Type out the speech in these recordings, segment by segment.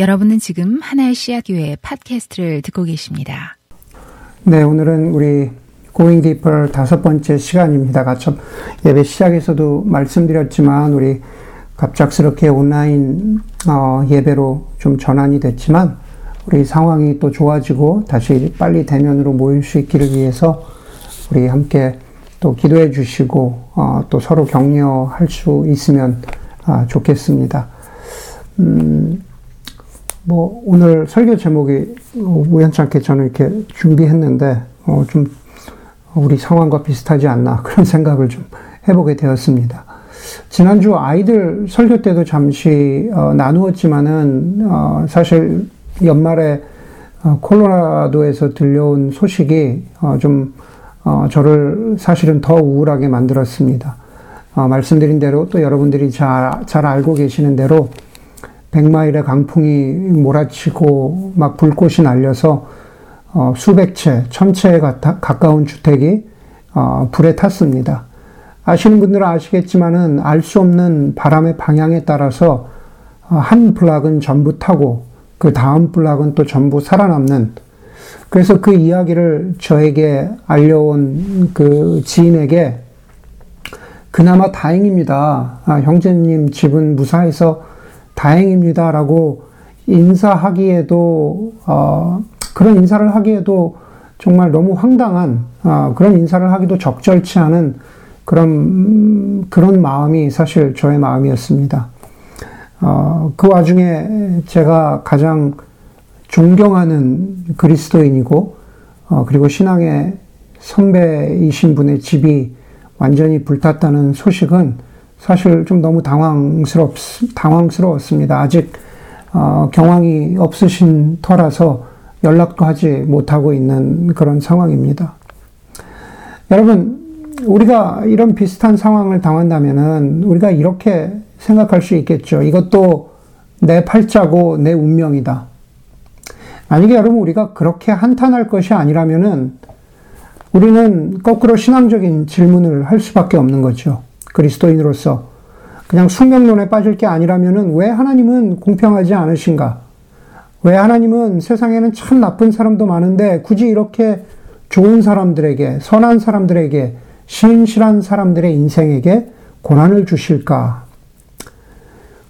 여러분은 지금 하나의 씨앗교회 팟캐스트를 듣고 계십니다. 네, 오늘은 우리 Going Deeper 다섯 번째 시간입니다. 가참 예배 시작에서도 말씀드렸지만 우리 갑작스럽게 온라인 어, 예배로 좀 전환이 됐지만 우리 상황이 또 좋아지고 다시 빨리 대면으로 모일 수 있기를 위해서 우리 함께 또 기도해 주시고 어, 또 서로 격려할 수 있으면 아, 좋겠습니다. 음, 뭐 오늘 설교 제목이 우연찮게 저는 이렇게 준비했는데 어, 좀 우리 상황과 비슷하지 않나 그런 생각을 좀 해보게 되었습니다. 지난주 아이들 설교 때도 잠시 어, 나누었지만은 어, 사실 연말에 어, 콜로라도에서 들려온 소식이 어, 좀 어, 저를 사실은 더 우울하게 만들었습니다. 어, 말씀드린 대로 또 여러분들이 잘, 잘 알고 계시는 대로 백마일의 강풍이 몰아치고 막 불꽃이 날려서 어, 수백 채, 천 채에 가까운 주택이 어, 불에 탔습니다. 아시는 분들은 아시겠지만은 알 수 없는 바람의 방향에 따라서 어, 한 블락은 전부 타고 그 다음 블락은 또 전부 살아남는 그래서 그 이야기를 저에게 알려온 그 지인에게 그나마 다행입니다. 아, 형제님 집은 무사해서 다행입니다 라고 인사하기에도 어, 그런 인사를 하기에도 정말 너무 황당한 어, 그런 인사를 하기도 적절치 않은 그런 그런 마음이 사실 저의 마음이었습니다. 어, 그 와중에 제가 가장 존경하는 그리스도인이고 어, 그리고 신앙의 선배이신 분의 집이 완전히 불탔다는 소식은 사실 좀 너무 당황스럽, 당황스러웠습니다. 아직, 어, 경황이 없으신 터라서 연락도 하지 못하고 있는 그런 상황입니다. 여러분, 우리가 이런 비슷한 상황을 당한다면은 우리가 이렇게 생각할 수 있겠죠. 이것도 내 팔자고 내 운명이다. 만약에 여러분 우리가 그렇게 한탄할 것이 아니라면은 우리는 거꾸로 신앙적인 질문을 할 수밖에 없는 거죠. 그리스도인으로서 그냥 숙명론에 빠질 게 아니라면은 왜 하나님은 공평하지 않으신가? 왜 하나님은 세상에는 참 나쁜 사람도 많은데 굳이 이렇게 좋은 사람들에게, 선한 사람들에게, 신실한 사람들의 인생에게 고난을 주실까?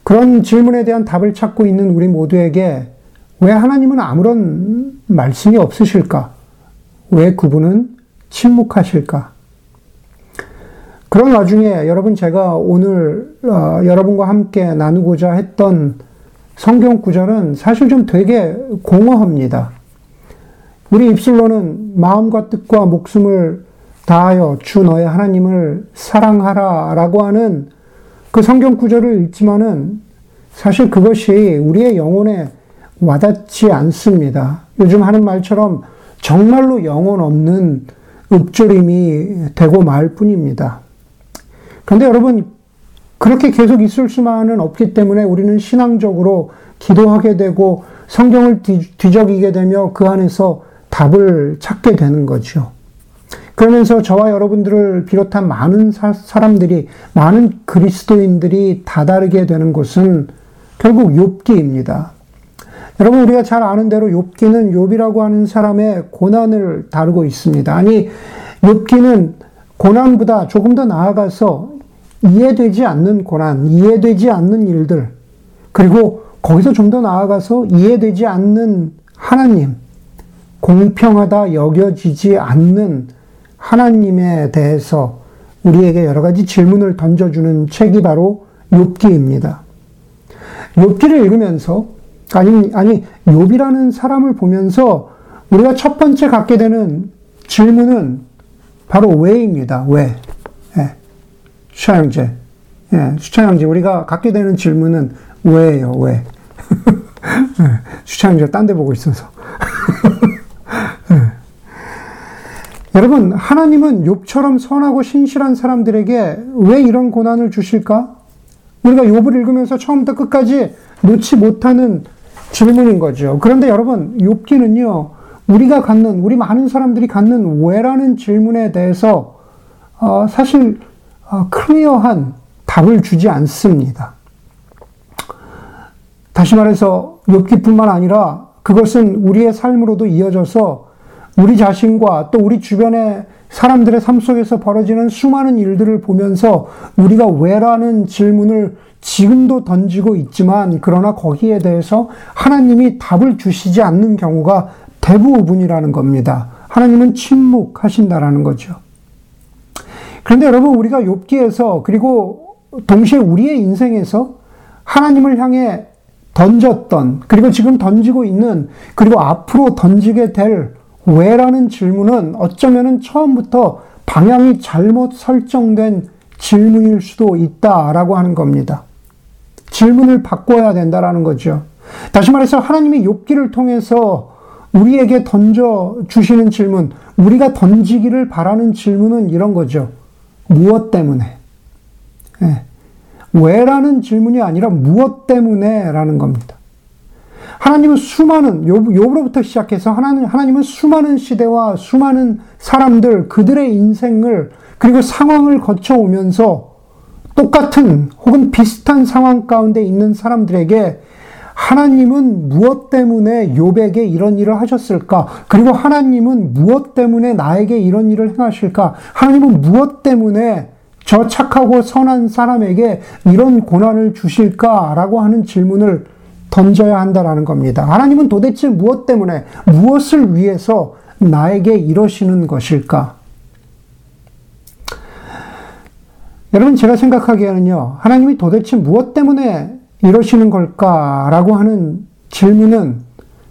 그런 질문에 대한 답을 찾고 있는 우리 모두에게 왜 하나님은 아무런 말씀이 없으실까? 왜 그분은 침묵하실까? 그런 와중에 여러분 제가 오늘 어, 여러분과 함께 나누고자 했던 성경 구절은 사실 좀 되게 공허합니다. 우리 입술로는 마음과 뜻과 목숨을 다하여 주 너의 하나님을 사랑하라 라고 하는 그 성경 구절을 읽지만은 사실 그것이 우리의 영혼에 와닿지 않습니다. 요즘 하는 말처럼 정말로 영혼 없는 읊조림이 되고 말 뿐입니다. 그런데 여러분, 그렇게 계속 있을 수만은 없기 때문에 우리는 신앙적으로 기도하게 되고 성경을 뒤적이게 되며 그 안에서 답을 찾게 되는 거죠. 그러면서 저와 여러분들을 비롯한 많은 사, 람들이 많은 그리스도인들이 다다르게 되는 것은 결국 욥기입니다. 여러분 우리가 잘 아는 대로 욥기는 욥이라고 하는 사람의 고난을 다루고 있습니다. 아니 욥기는 고난보다 조금 더 나아가서 이해되지 않는 고난, 이해되지 않는 일들, 그리고 거기서 좀 더 나아가서 이해되지 않는 하나님, 공평하다 여겨지지 않는 하나님에 대해서 우리에게 여러 가지 질문을 던져주는 책이 바로 욥기입니다. 욥기를 읽으면서 아니 아니 욥이라는 사람을 보면서 우리가 첫 번째 갖게 되는 질문은 바로 왜입니다. 왜? 수차형제. 예, 수차형제. 우리가 갖게 되는 질문은 왜예요, 왜? 수차형제 예, 딴데 보고 있어서. 예. 여러분, 하나님은 욥처럼 선하고 신실한 사람들에게 왜 이런 고난을 주실까? 우리가 욥을 읽으면서 처음부터 끝까지 놓지 못하는 질문인 거죠. 그런데 여러분, 욥기는요, 우리가 갖는, 우리 많은 사람들이 갖는 왜라는 질문에 대해서, 어, 사실 어, 클리어한 답을 주지 않습니다. 다시 말해서 욥기뿐만 아니라 그것은 우리의 삶으로도 이어져서 우리 자신과 또 우리 주변의 사람들의 삶 속에서 벌어지는 수많은 일들을 보면서 우리가 왜라는 질문을 지금도 던지고 있지만 그러나 거기에 대해서 하나님이 답을 주시지 않는 경우가 대부분이라는 겁니다. 하나님은 침묵하신다라는 거죠. 그런데 여러분 우리가 욥기에서 그리고 동시에 우리의 인생에서 하나님을 향해 던졌던 그리고 지금 던지고 있는 그리고 앞으로 던지게 될 왜라는 질문은 어쩌면은 처음부터 방향이 잘못 설정된 질문일 수도 있다라고 하는 겁니다. 질문을 바꿔야 된다라는 거죠. 다시 말해서 하나님이 욥기를 통해서 우리에게 던져 주시는 질문, 우리가 던지기를 바라는 질문은 이런 거죠. 무엇 때문에? 네. 왜라는 질문이 아니라 무엇 때문에? 라는 겁니다. 하나님은 수많은, 욥으로부터 시작해서 하나님, 하나님은 수많은 시대와 수많은 사람들, 그들의 인생을, 그리고 상황을 거쳐 오면서 똑같은 혹은 비슷한 상황 가운데 있는 사람들에게 하나님은 무엇 때문에 욥에게 이런 일을 하셨을까? 그리고 하나님은 무엇 때문에 나에게 이런 일을 행하실까? 하나님은 무엇 때문에 저 착하고 선한 사람에게 이런 고난을 주실까라고 하는 질문을 던져야 한다라는 겁니다. 하나님은 도대체 무엇 때문에, 무엇을 위해서 나에게 이러시는 것일까? 여러분, 제가 생각하기에는요, 하나님이 도대체 무엇 때문에 이러시는 걸까라고 하는 질문은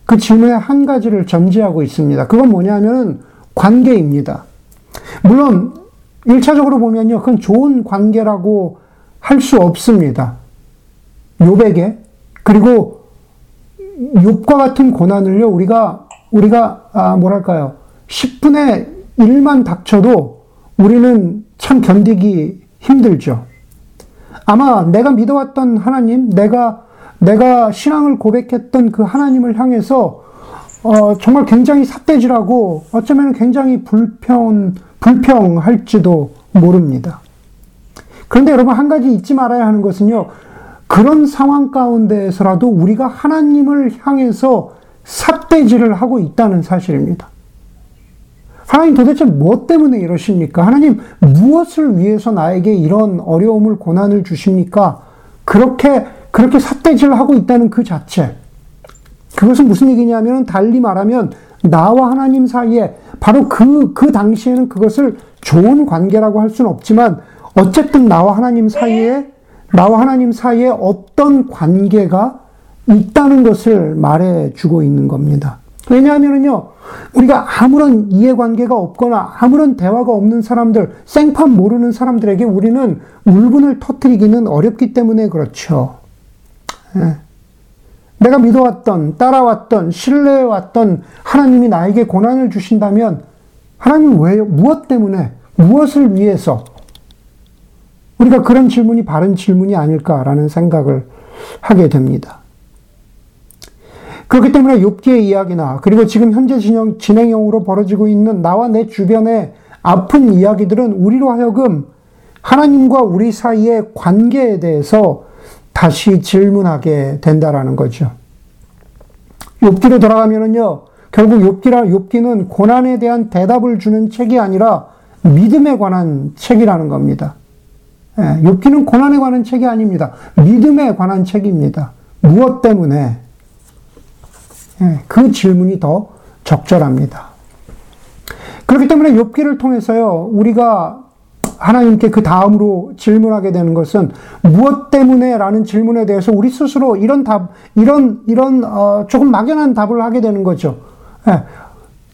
그 질문의 한 가지를 전제하고 있습니다. 그건 뭐냐면은 관계입니다. 물론, 1차적으로 보면요, 그건 좋은 관계라고 할 수 없습니다. 요백에 그리고 욕과 같은 고난을요, 우리가, 우리가, 아, 뭐랄까요. 10분의 1만 닥쳐도 우리는 참 견디기 힘들죠. 아마 내가 믿어왔던 하나님, 내가, 내가 신앙을 고백했던 그 하나님을 향해서, 어, 정말 굉장히 삿대질하고 어쩌면 굉장히 불평, 불평할지도 모릅니다. 그런데 여러분 한 가지 잊지 말아야 하는 것은요, 그런 상황 가운데에서라도 우리가 하나님을 향해서 삿대질을 하고 있다는 사실입니다. 하나님 도대체 무엇 때문에 이러십니까? 하나님 무엇을 위해서 나에게 이런 어려움을 고난을 주십니까? 그렇게 그렇게 삿대질을 하고 있다는 그 자체. 그것은 무슨 얘기냐면 달리 말하면 나와 하나님 사이에 바로 그, 그 당시에는 그것을 좋은 관계라고 할 수는 없지만 어쨌든 나와 하나님 사이에 나와 하나님 사이에 어떤 관계가 있다는 것을 말해 주고 있는 겁니다. 왜냐하면요, 우리가 아무런 이해관계가 없거나 아무런 대화가 없는 사람들, 생판 모르는 사람들에게 우리는 울분을 터뜨리기는 어렵기 때문에 그렇죠. 예. 내가 믿어왔던, 따라왔던, 신뢰해왔던 하나님이 나에게 고난을 주신다면 하나님 왜, 무엇 때문에, 무엇을 위해서, 우리가 그런 질문이 바른 질문이 아닐까라는 생각을 하게 됩니다. 그렇기 때문에 욥기의 이야기나 그리고 지금 현재 진행, 진행형으로 벌어지고 있는 나와 내 주변의 아픈 이야기들은 우리로 하여금 하나님과 우리 사이의 관계에 대해서 다시 질문하게 된다라는 거죠. 욥기로 돌아가면은요. 결국 욥기라 욥기는 고난에 대한 대답을 주는 책이 아니라 믿음에 관한 책이라는 겁니다. 예, 욥기는 고난에 관한 책이 아닙니다. 믿음에 관한 책입니다. 무엇 때문에? 예, 그 질문이 더 적절합니다. 그렇기 때문에 욥기를 통해서요, 우리가 하나님께 그 다음으로 질문하게 되는 것은 무엇 때문에? 라는 질문에 대해서 우리 스스로 이런 답, 이런, 이런, 어, 조금 막연한 답을 하게 되는 거죠. 예.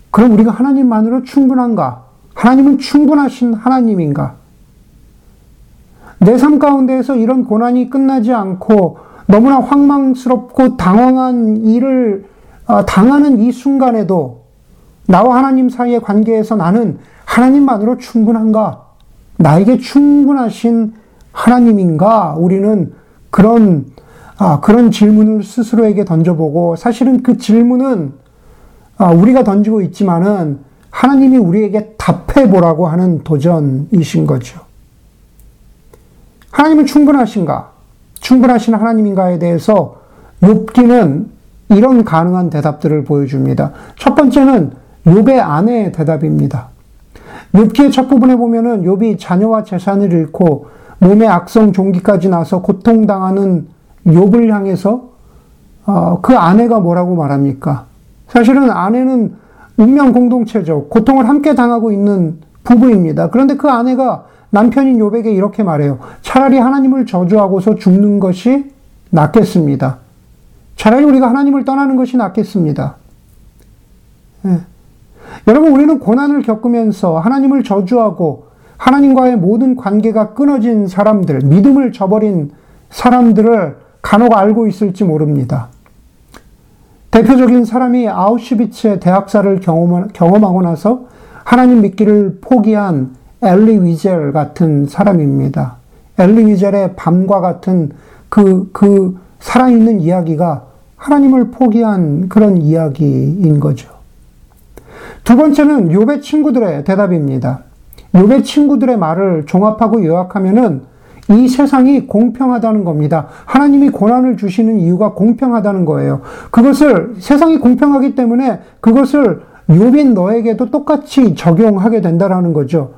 그럼 우리가 하나님만으로 충분한가? 하나님은 충분하신 하나님인가? 내 삶 가운데에서 이런 고난이 끝나지 않고 너무나 황망스럽고 당황한 일을 어, 당하는 이 순간에도 나와 하나님 사이의 관계에서 나는 하나님만으로 충분한가? 나에게 충분하신 하나님인가? 우리는 그런, 아, 그런 질문을 스스로에게 던져보고 사실은 그 질문은 아, 우리가 던지고 있지만은 하나님이 우리에게 답해보라고 하는 도전이신 거죠. 하나님은 충분하신가? 충분하신 하나님인가에 대해서 욥기는 이런 가능한 대답들을 보여줍니다. 첫 번째는 욥의 아내의 대답입니다. 욥기의 첫 부분에 보면은 욥이 자녀와 재산을 잃고 몸의 악성 종기까지 나서 고통당하는 욥을 향해서 어, 그 아내가 뭐라고 말합니까? 사실은 아내는 운명 공동체죠. 고통을 함께 당하고 있는 부부입니다. 그런데 그 아내가 남편인 욥에게 이렇게 말해요. 차라리 하나님을 저주하고서 죽는 것이 낫겠습니다. 차라리 우리가 하나님을 떠나는 것이 낫겠습니다. 예. 여러분, 우리는 고난을 겪으면서 하나님을 저주하고 하나님과의 모든 관계가 끊어진 사람들, 믿음을 저버린 사람들을 간혹 알고 있을지 모릅니다. 대표적인 사람이 아우슈비츠의 대학살을 경험하고 나서 하나님 믿기를 포기한 엘리 위젤 같은 사람입니다. 엘리 위젤의 밤과 같은 그, 그 살아있는 이야기가 하나님을 포기한 그런 이야기인 거죠. 두 번째는 요배 친구들의 대답입니다. 요배 친구들의 말을 종합하고 요약하면은 이 세상이 공평하다는 겁니다. 하나님이 고난을 주시는 이유가 공평하다는 거예요. 그것을 세상이 공평하기 때문에 그것을 욥인 너에게도 똑같이 적용하게 된다라는 거죠.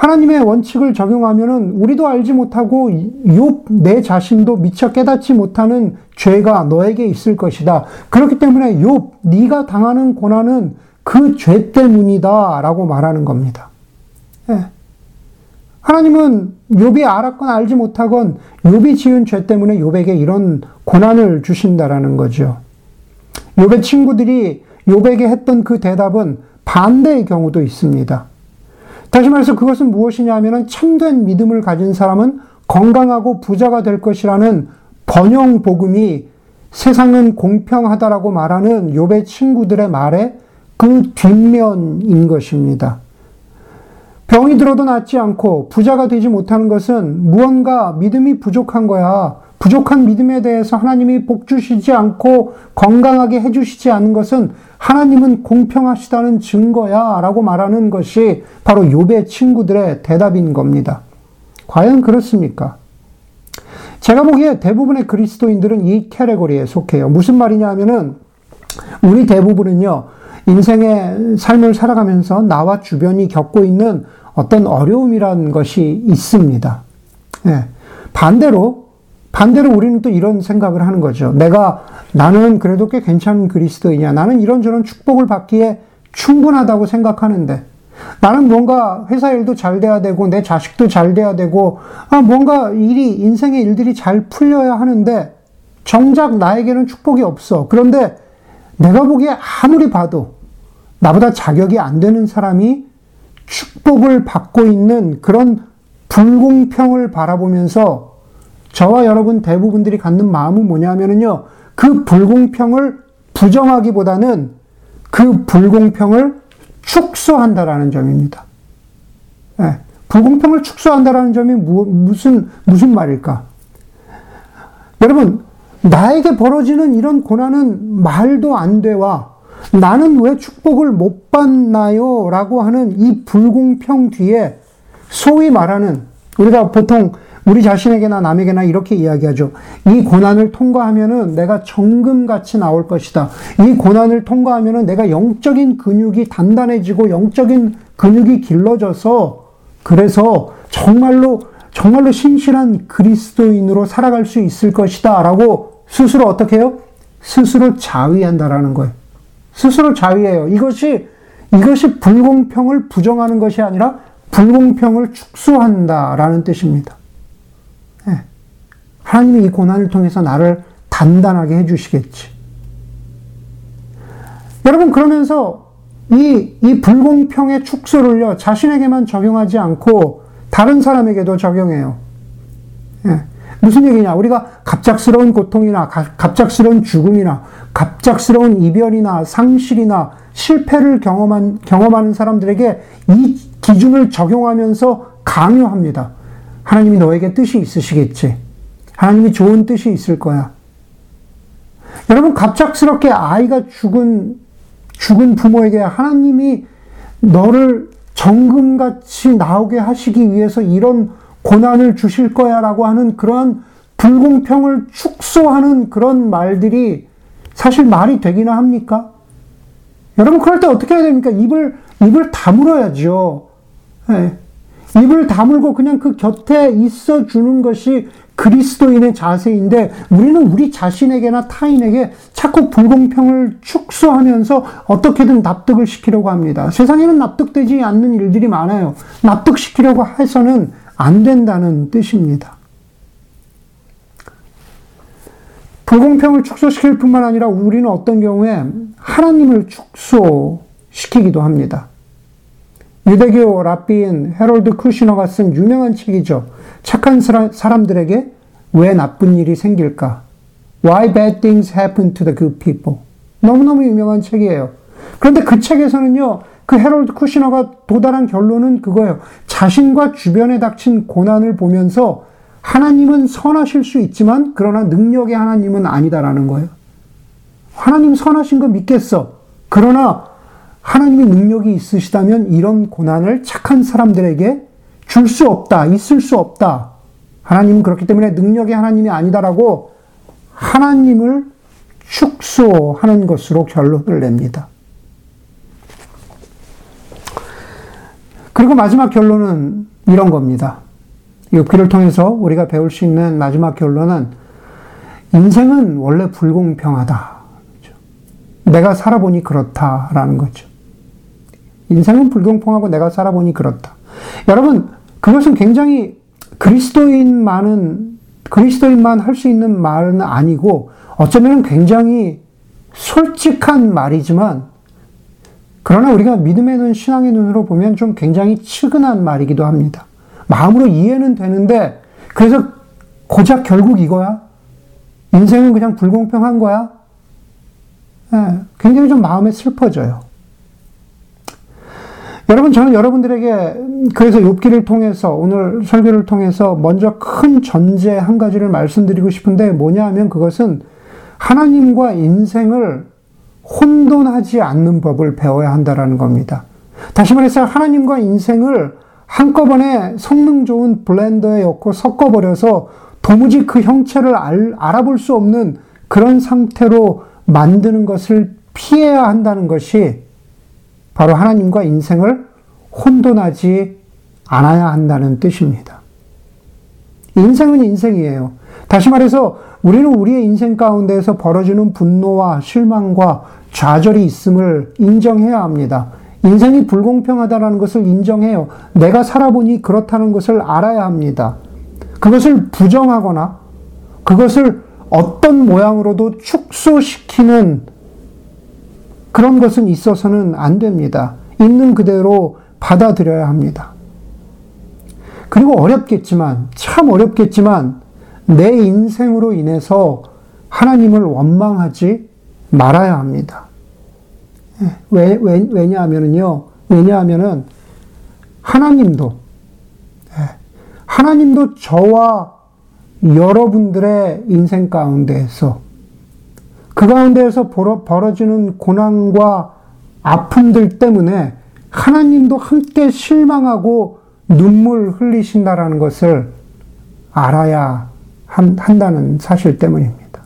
하나님의 원칙을 적용하면은 우리도 알지 못하고 욥내 자신도 미처 깨닫지 못하는 죄가 너에게 있을 것이다. 그렇기 때문에 욥 네가 당하는 고난은 그 죄 때문이다라고 말하는 겁니다. 예. 하나님은 욥이 알았건 알지 못하건 욥이 지은 죄 때문에 욥에게 이런 고난을 주신다라는 거죠. 욥의 친구들이 욥에게 했던 그 대답은 반대의 경우도 있습니다. 다시 말해서 그것은 무엇이냐 하면 참된 믿음을 가진 사람은 건강하고 부자가 될 것이라는 번영 복음이 세상은 공평하다라고 말하는 욥의 친구들의 말에 그 뒷면인 것입니다. 병이 들어도 낫지 않고 부자가 되지 못하는 것은 무언가 믿음이 부족한 거야. 부족한 믿음에 대해서 하나님이 복 주시지 않고 건강하게 해주시지 않은 것은 하나님은 공평하시다는 증거야. 라고 말하는 것이 바로 욥의 친구들의 대답인 겁니다. 과연 그렇습니까? 제가 보기에 대부분의 그리스도인들은 이 캐레고리에 속해요. 무슨 말이냐 하면은 우리 대부분은요, 인생의 삶을 살아가면서 나와 주변이 겪고 있는 어떤 어려움이란 것이 있습니다. 예. 반대로, 반대로 우리는 또 이런 생각을 하는 거죠. 내가, 나는 그래도 꽤 괜찮은 그리스도이냐. 나는 이런저런 축복을 받기에 충분하다고 생각하는데, 나는 뭔가 회사 일도 잘 돼야 되고, 내 자식도 잘 돼야 되고, 아, 뭔가 일이, 인생의 일들이 잘 풀려야 하는데, 정작 나에게는 축복이 없어. 그런데 내가 보기에 아무리 봐도 나보다 자격이 안 되는 사람이 축복을 받고 있는 그런 불공평을 바라보면서 저와 여러분 대부분들이 갖는 마음은 뭐냐면요. 그 불공평을 부정하기보다는 그 불공평을 축소한다라는 점입니다. 네. 불공평을 축소한다라는 점이 무, 무슨, 무슨 말일까? 여러분, 나에게 벌어지는 이런 고난은 말도 안 돼와 나는 왜 축복을 못 받나요? 라고 하는 이 불공평 뒤에 소위 말하는 우리가 보통 우리 자신에게나 남에게나 이렇게 이야기하죠. 이 고난을 통과하면은 내가 정금같이 나올 것이다. 이 고난을 통과하면은 내가 영적인 근육이 단단해지고 영적인 근육이 길러져서 그래서 정말로 정말로 신실한 그리스도인으로 살아갈 수 있을 것이다. 라고 스스로 어떻게 해요? 스스로 자위한다라는 거예요. 스스로 자위해요. 이것이, 이것이 불공평을 부정하는 것이 아니라 불공평을 축소한다라는 뜻입니다. 네. 하나님이 이 고난을 통해서 나를 단단하게 해주시겠지. 여러분, 그러면서 이, 이 불공평의 축소를요, 자신에게만 적용하지 않고 다른 사람에게도 적용해요. 네. 무슨 얘기냐? 우리가 갑작스러운 고통이나 갑작스러운 죽음이나 갑작스러운 이별이나 상실이나 실패를 경험한, 경험하는 사람들에게 이 기준을 적용하면서 강요합니다. 하나님이 너에게 뜻이 있으시겠지. 하나님이 좋은 뜻이 있을 거야. 여러분, 갑작스럽게 아이가 죽은, 죽은 부모에게 하나님이 너를 정금같이 나오게 하시기 위해서 이런 고난을 주실 거야 라고 하는 그러한 불공평을 축소하는 그런 말들이 사실 말이 되기나 합니까? 여러분, 그럴 때 어떻게 해야 됩니까? 입을, 입을 다물어야죠. 네. 입을 다물고 그냥 그 곁에 있어 주는 것이 그리스도인의 자세인데 우리는 우리 자신에게나 타인에게 자꾸 불공평을 축소하면서 어떻게든 납득을 시키려고 합니다. 세상에는 납득되지 않는 일들이 많아요. 납득시키려고 해서는 안 된다는 뜻입니다. 불공평을 축소시킬 뿐만 아니라 우리는 어떤 경우에 하나님을 축소시키기도 합니다. 유대교 랍비인 헤롤드 쿠시너가 쓴 유명한 책이죠. 착한 사람들에게 왜 나쁜 일이 생길까? Why bad things happen to the good people? 너무너무 유명한 책이에요. 그런데 그 책에서는요, 그 헤롤드 쿠시너가 도달한 결론은 그거예요. 자신과 주변에 닥친 고난을 보면서 하나님은 선하실 수 있지만, 그러나 능력의 하나님은 아니다라는 거예요. 하나님 선하신 거 믿겠어. 그러나 하나님의 능력이 있으시다면 이런 고난을 착한 사람들에게 줄 수 없다, 있을 수 없다. 하나님은 그렇기 때문에 능력의 하나님이 아니다라고 하나님을 축소하는 것으로 결론을 냅니다. 그리고 마지막 결론은 이런 겁니다. 욥기를 통해서 우리가 배울 수 있는 마지막 결론은 인생은 원래 불공평하다. 내가 살아보니 그렇다라는 거죠. 인생은 불공평하고 내가 살아보니 그렇다. 여러분, 그것은 굉장히 그리스도인만은, 그리스도인만 할 수 있는 말은 아니고, 어쩌면 굉장히 솔직한 말이지만, 그러나 우리가 믿음의 눈, 신앙의 눈으로 보면 좀 굉장히 측은한 말이기도 합니다. 마음으로 이해는 되는데, 그래서 고작 결국 이거야? 인생은 그냥 불공평한 거야? 네, 굉장히 좀 마음에 슬퍼져요. 여러분 저는 여러분들에게 그래서 욥기를 통해서 오늘 설교를 통해서 먼저 큰 전제 한 가지를 말씀드리고 싶은데 뭐냐 하면 그것은 하나님과 인생을 혼돈하지 않는 법을 배워야 한다라는 겁니다. 다시 말해서 하나님과 인생을 한꺼번에 성능 좋은 블렌더에 넣고 섞어버려서 도무지 그 형체를 알, 알아볼 수 없는 그런 상태로 만드는 것을 피해야 한다는 것이 바로 하나님과 인생을 혼돈하지 않아야 한다는 뜻입니다. 인생은 인생이에요. 다시 말해서 우리는 우리의 인생 가운데에서 벌어지는 분노와 실망과 좌절이 있음을 인정해야 합니다. 인생이 불공평하다는 것을 인정해요. 내가 살아보니 그렇다는 것을 알아야 합니다. 그것을 부정하거나 그것을 어떤 모양으로도 축소시키는 그런 것은 있어서는 안 됩니다. 있는 그대로 받아들여야 합니다. 그리고 어렵겠지만, 참 어렵겠지만, 내 인생으로 인해서 하나님을 원망하지 말아야 합니다. 예, 왜, 왜, 왜냐하면요. 왜냐하면은, 하나님도, 예, 하나님도 저와 여러분들의 인생 가운데에서 그 가운데에서 벌어지는 고난과 아픔들 때문에 하나님도 함께 실망하고 눈물 흘리신다라는 것을 알아야 한다는 사실 때문입니다.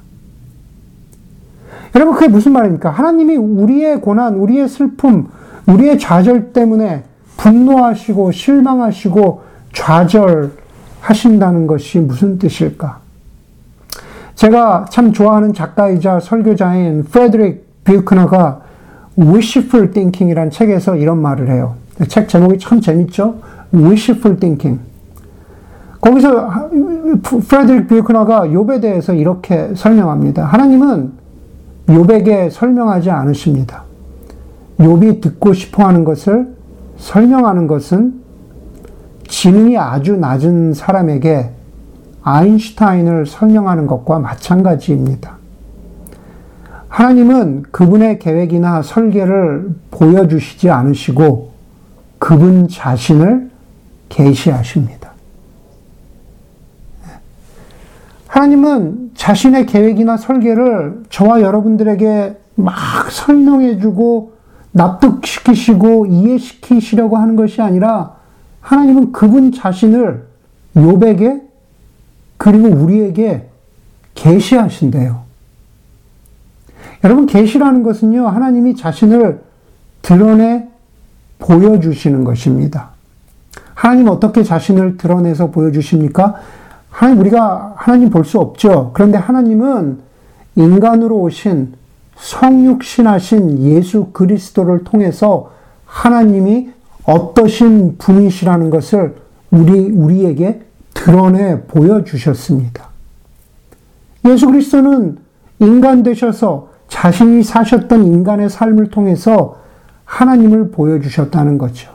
여러분, 그게 무슨 말입니까? 하나님이 우리의 고난, 우리의 슬픔, 우리의 좌절 때문에 분노하시고 실망하시고 좌절하신다는 것이 무슨 뜻일까? 제가 참 좋아하는 작가이자 설교자인 프레드릭 뷰크너가 Wishful Thinking이라는 책에서 이런 말을 해요. 책 제목이 참 재밌죠? Wishful Thinking. 거기서 프레드릭 뷰크너가 욥에 대해서 이렇게 설명합니다. 하나님은 욥에게 설명하지 않으십니다. 욥이 듣고 싶어 하는 것을 설명하는 것은 지능이 아주 낮은 사람에게 아인슈타인을 설명하는 것과 마찬가지입니다. 하나님은 그분의 계획이나 설계를 보여주시지 않으시고 그분 자신을 계시하십니다. 하나님은 자신의 계획이나 설계를 저와 여러분들에게 막 설명해주고 납득시키시고 이해시키시려고 하는 것이 아니라 하나님은 그분 자신을 욥에게 그리고 우리에게 계시하신대요. 여러분 계시라는 것은요. 하나님이 자신을 드러내 보여주시는 것입니다. 하나님 어떻게 자신을 드러내서 보여주십니까? 하나님 우리가 하나님 볼 수 없죠. 그런데 하나님은 인간으로 오신 성육신하신 예수 그리스도를 통해서 하나님이 어떠신 분이시라는 것을 우리 우리에게 드러내 보여주셨습니다. 예수 그리스도는 인간 되셔서 자신이 사셨던 인간의 삶을 통해서 하나님을 보여주셨다는 거죠.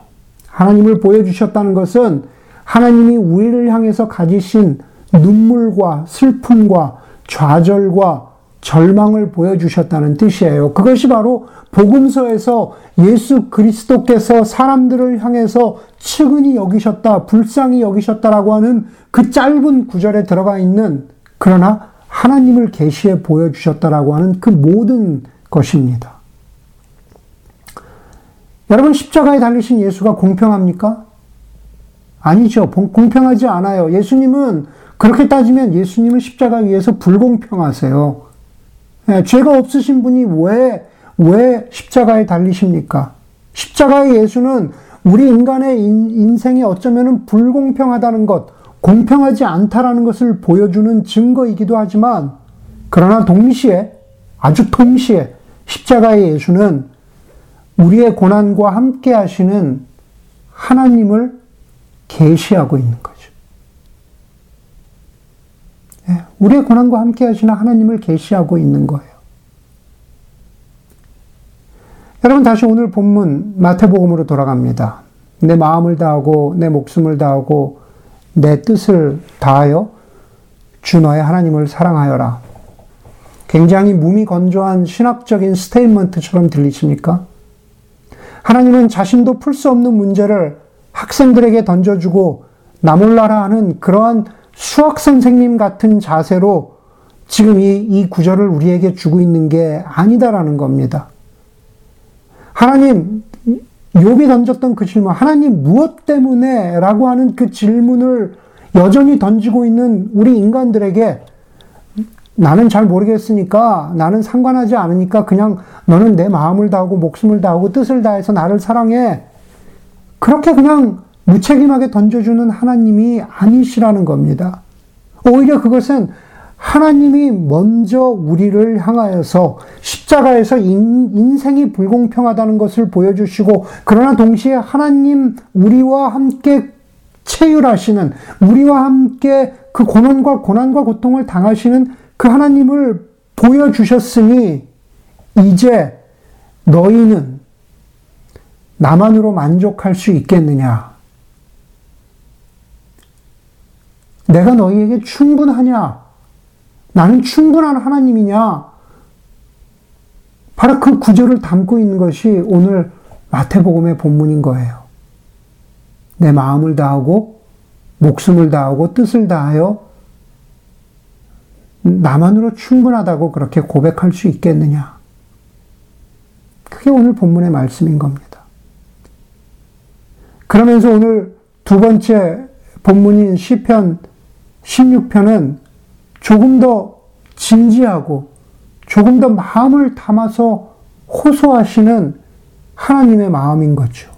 하나님을 보여주셨다는 것은 하나님이 우리를 향해서 가지신 눈물과 슬픔과 좌절과 절망을 보여주셨다는 뜻이에요. 그것이 바로 복음서에서 예수 그리스도께서 사람들을 향해서 측은히 여기셨다, 불쌍히 여기셨다라고 하는 그 짧은 구절에 들어가 있는 그러나 하나님을 계시해 보여주셨다라고 하는 그 모든 것입니다. 여러분 십자가에 달리신 예수가 공평합니까? 아니죠. 공평하지 않아요. 예수님은 그렇게 따지면 예수님은 십자가 위에서 불공평하세요. 예, 죄가 없으신 분이 왜, 왜 십자가에 달리십니까? 십자가의 예수는 우리 인간의 인, 생이 어쩌면 불공평하다는 것, 공평하지 않다라는 것을 보여주는 증거이기도 하지만, 그러나 동시에, 아주 동시에, 십자가의 예수는 우리의 고난과 함께 하시는 하나님을 계시하고 있는 거죠. 예, 우리의 고난과 함께 하시는 하나님을 계시하고 있는 거예요. 여러분 다시 오늘 본문 마태복음으로 돌아갑니다. 내 마음을 다하고 내 목숨을 다하고 내 뜻을 다하여 주 너의 하나님을 사랑하여라. 굉장히 몹시 건조한 신학적인 statement처럼 들리십니까? 하나님은 자신도 풀 수 없는 문제를 학생들에게 던져주고 나몰라라 하는 그러한 수학 선생님 같은 자세로 지금 이, 이 구절을 우리에게 주고 있는 게 아니다라는 겁니다. 하나님, 욥이 던졌던 그 질문, 하나님 무엇 때문에? 라고 하는 그 질문을 여전히 던지고 있는 우리 인간들에게 나는 잘 모르겠으니까, 나는 상관하지 않으니까 그냥 너는 내 마음을 다하고 목숨을 다하고 뜻을 다해서 나를 사랑해. 그렇게 그냥 무책임하게 던져주는 하나님이 아니시라는 겁니다. 오히려 그것은 하나님이 먼저 우리를 향하여서 십자가에서 인, 생이 불공평하다는 것을 보여주시고, 그러나 동시에 하나님 우리와 함께 체휼하시는, 우리와 함께 그 고난과 고난과 고통을 당하시는 그 하나님을 보여주셨으니, 이제 너희는 나만으로 만족할 수 있겠느냐? 내가 너희에게 충분하냐? 나는 충분한 하나님이냐? 바로 그 구절을 담고 있는 것이 오늘 마태복음의 본문인 거예요. 내 마음을 다하고 목숨을 다하고 뜻을 다하여 나만으로 충분하다고 그렇게 고백할 수 있겠느냐? 그게 오늘 본문의 말씀인 겁니다. 그러면서 오늘 두 번째 본문인 시편 16편은 조금 더 진지하고 조금 더 마음을 담아서 호소하시는 하나님의 마음인 거죠.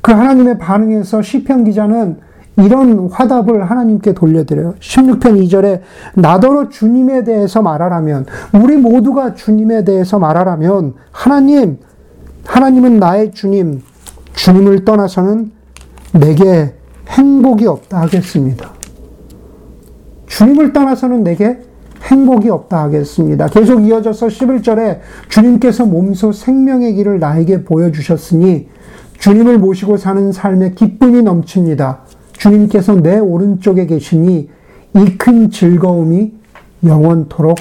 그 하나님의 반응에서 시편 기자는 이런 화답을 하나님께 돌려드려요. 16편 2절에 나더러 주님에 대해서 말하라면 우리 모두가 주님에 대해서 말하라면 하나님 하나님은 나의 주님 주님을 떠나서는 내게 행복이 없다 하겠습니다. 주님을 떠나서는 내게 행복이 없다 하겠습니다. 계속 이어져서 11절에 주님께서 몸소 생명의 길을 나에게 보여주셨으니 주님을 모시고 사는 삶에 기쁨이 넘칩니다. 주님께서 내 오른쪽에 계시니 이 큰 즐거움이 영원토록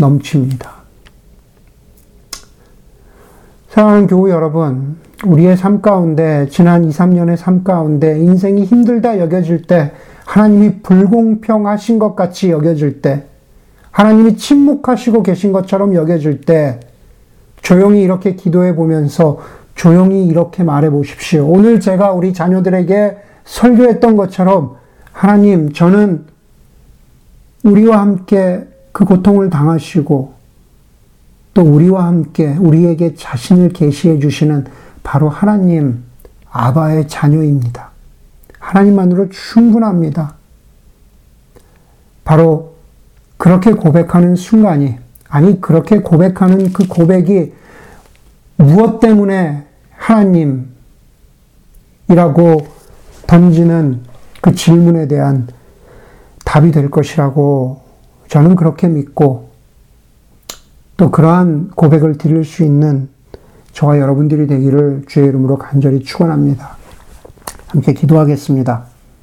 넘칩니다. 사랑하는 교우 여러분, 우리의 삶 가운데, 지난 2, 3년의 삶 가운데 인생이 힘들다 여겨질 때 하나님이 불공평하신 것 같이 여겨질 때, 하나님이 침묵하시고 계신 것처럼 여겨질 때, 조용히 이렇게 기도해 보면서 조용히 이렇게 말해 보십시오. 오늘 제가 우리 자녀들에게 설교했던 것처럼, 하나님, 저는 우리와 함께 그 고통을 당하시고 또 우리와 함께 우리에게 자신을 계시해 주시는 바로 하나님 아바의 자녀입니다. 하나님만으로 충분합니다. 바로 그렇게 고백하는 순간이 아니 그렇게 고백하는 그 고백이 무엇 때문에 하나님이라고 던지는 그 질문에 대한 답이 될 것이라고 저는 그렇게 믿고 또 그러한 고백을 드릴 수 있는 저와 여러분들이 되기를 주의 이름으로 간절히 축원합니다. 함께 기도하겠습니다.